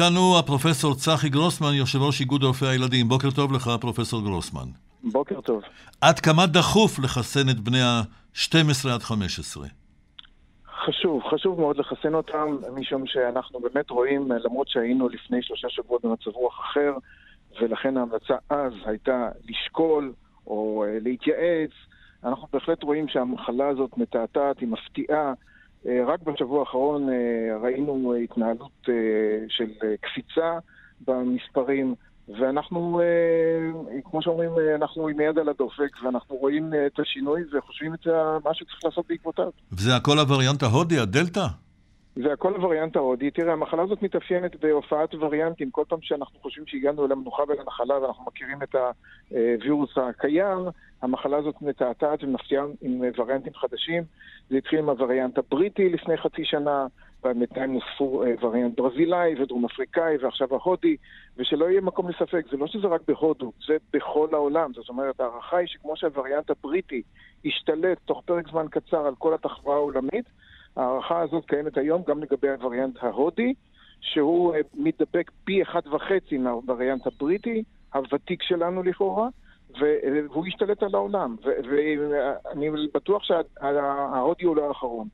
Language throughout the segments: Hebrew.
איתנו הפרופסור צחי גרוסמן, יושב ראש איגוד רופאי הילדים. בוקר טוב לך, פרופסור גרוסמן. בוקר טוב. עד כמה דחוף לחסן את בני ה-12 עד 15? חשוב, חשוב מאוד לחסן אותם, משום שאנחנו באמת רואים, למרות שהיינו לפני שלושה שבועות במצב רוח אחר, ולכן ההמלצה אז הייתה לשקול או אה, להתייעץ, אנחנו בהחלט רואים שהמחלה הזאת מתעתעת, היא מפתיעה. אה, רק בשבוע האחרון אה, ראינו התנהלות אה, של קפיצה במספרים, ואנחנו, כמו שאומרים, אנחנו עם יד על הדופק, ואנחנו רואים את השינוי וחושבים את מה שצריך לעשות בעקבותיו. וזה הכל הווריאנט ההודי, הדלתא? זה הכל הווריאנט ההודי. תראה, המחלה הזאת מתאפיינת בהופעת וריאנטים. כל פעם שאנחנו חושבים שהגענו למנוחה ולנחלה ואנחנו מכירים את הווירוס הקיים, המחלה הזאת מתעתעת ומפתיעה עם וריאנטים חדשים. זה התחיל עם הווריאנט הבריטי לפני חצי שנה, ובינתיים נוספו אה, וריאנט ברזילאי ודרום אפריקאי ועכשיו ההודי, ושלא יהיה מקום לספק, זה לא שזה רק בהודו, זה בכל העולם. זאת אומרת, ההערכה היא שכמו שהווריאנט הבריטי השתלט תוך פרק זמן קצר על כל התחבורה העולמית, ההערכה הזאת קיימת היום גם לגבי הווריאנט ההודי, שהוא אה, מתדבק פי אחד וחצי מהווריאנט הבריטי, הוותיק שלנו לכאורה, והוא השתלט על העולם, ואני בטוח שההודי הוא לא האחרון.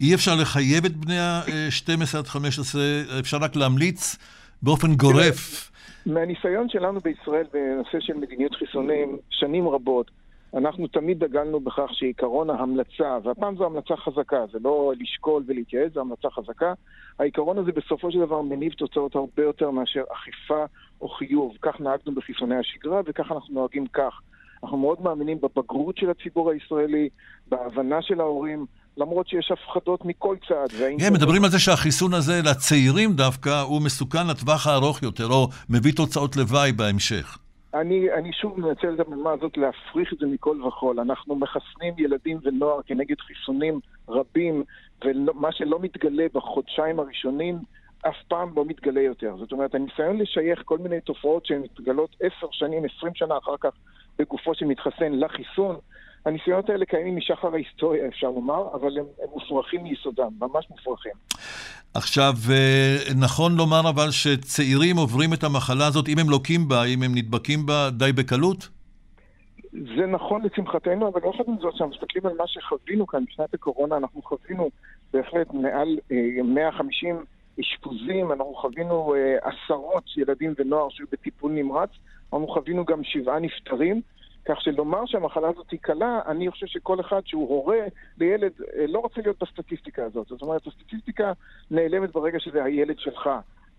אי אפשר לחייב את בני ה-12 עד 15, אפשר רק להמליץ באופן גורף. מהניסיון שלנו בישראל בנושא של מדיניות חיסונים, שנים רבות, אנחנו תמיד דגלנו בכך שעיקרון ההמלצה, והפעם זו המלצה חזקה, זה לא לשקול ולהתייעץ, זו המלצה חזקה. העיקרון הזה בסופו של דבר מניב תוצאות הרבה יותר מאשר אכיפה או חיוב. כך נהגנו בחיסוני השגרה וכך אנחנו נוהגים כך. אנחנו מאוד מאמינים בבגרות של הציבור הישראלי, בהבנה של ההורים, למרות שיש הפחדות מכל צד. כן, מדברים על זה שהחיסון הזה לצעירים דווקא הוא מסוכן לטווח הארוך יותר, או מביא תוצאות לוואי בהמשך. אני, אני שוב מנצל את הבמה הזאת להפריך את זה מכל וכול. אנחנו מחסנים ילדים ונוער כנגד חיסונים רבים, ומה שלא מתגלה בחודשיים הראשונים, אף פעם לא מתגלה יותר. זאת אומרת, הניסיון לשייך כל מיני תופעות שהן מתגלות עשר שנים, עשרים שנה אחר כך בגופו שמתחסן לחיסון, הניסיונות האלה קיימים משחר ההיסטוריה, אפשר לומר, אבל הם, הם מופרכים מיסודם, ממש מופרכים. עכשיו, אה, נכון לומר אבל שצעירים עוברים את המחלה הזאת, אם הם לוקים בה, אם הם נדבקים בה די בקלות? זה נכון לשמחתנו, אבל יחד עם זאת, כשאנחנו מסתכלים על מה שחווינו כאן בשנת הקורונה, אנחנו חווינו בהחלט מעל אה, 150 אשפוזים, אנחנו חווינו אה, עשרות ילדים ונוער שהיו בטיפול נמרץ, אנחנו חווינו גם שבעה נפטרים. כך שלומר שהמחלה הזאת היא קלה, אני חושב שכל אחד שהוא הורה לילד אה, לא רוצה להיות בסטטיסטיקה הזאת. זאת אומרת, הסטטיסטיקה נעלמת ברגע שזה הילד שלך.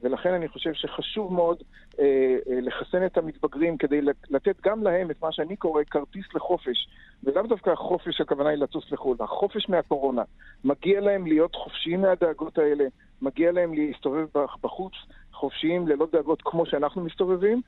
ולכן אני חושב שחשוב מאוד אה, אה, לחסן את המתבגרים כדי לתת גם להם את מה שאני קורא כרטיס לחופש. ולאו דווקא החופש, הכוונה היא לטוס לחו"ל, החופש מהקורונה. מגיע להם להיות חופשיים מהדאגות האלה, מגיע להם להסתובב בחוץ חופשיים ללא דאגות כמו שאנחנו מסתובבים,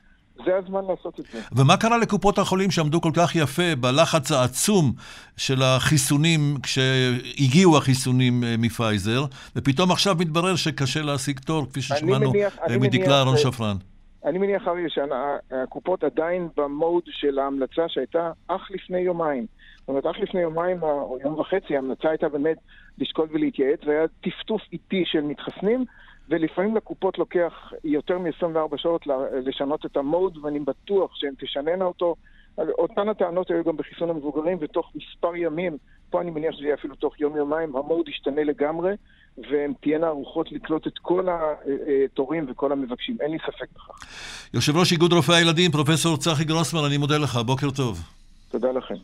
זה הזמן לעשות את זה. ומה קרה לקופות החולים שעמדו כל כך יפה בלחץ העצום של החיסונים, כשהגיעו החיסונים אה, מפייזר, ופתאום עכשיו מתברר שקשה להשיג תור, כפי ששמענו אה, מדקלה אהרון שפרן. אני מניח, אריה, שהקופות עדיין במוד של ההמלצה שהייתה אך לפני יומיים. זאת אומרת, אך לפני יומיים או יום וחצי ההמלצה הייתה באמת לשקול ולהתייעץ, והיה טפטוף איטי של מתחסנים, ולפעמים לקופות לוקח יותר מ-24 שעות לשנות את המוד, ואני בטוח שהן תשננה אותו. אותן הטענות היו גם בחיסון המבוגרים, ותוך מספר ימים, פה אני מניח שזה יהיה אפילו תוך יום-יומיים, המוד ישתנה לגמרי, והן תהיינה ערוכות לקלוט את כל התורים וכל המבקשים. אין לי ספק בכך. יושב ראש איגוד רופאי הילדים, פרופ' צחי גרוסמן, אני מודה לך. בוקר טוב. תודה לכם.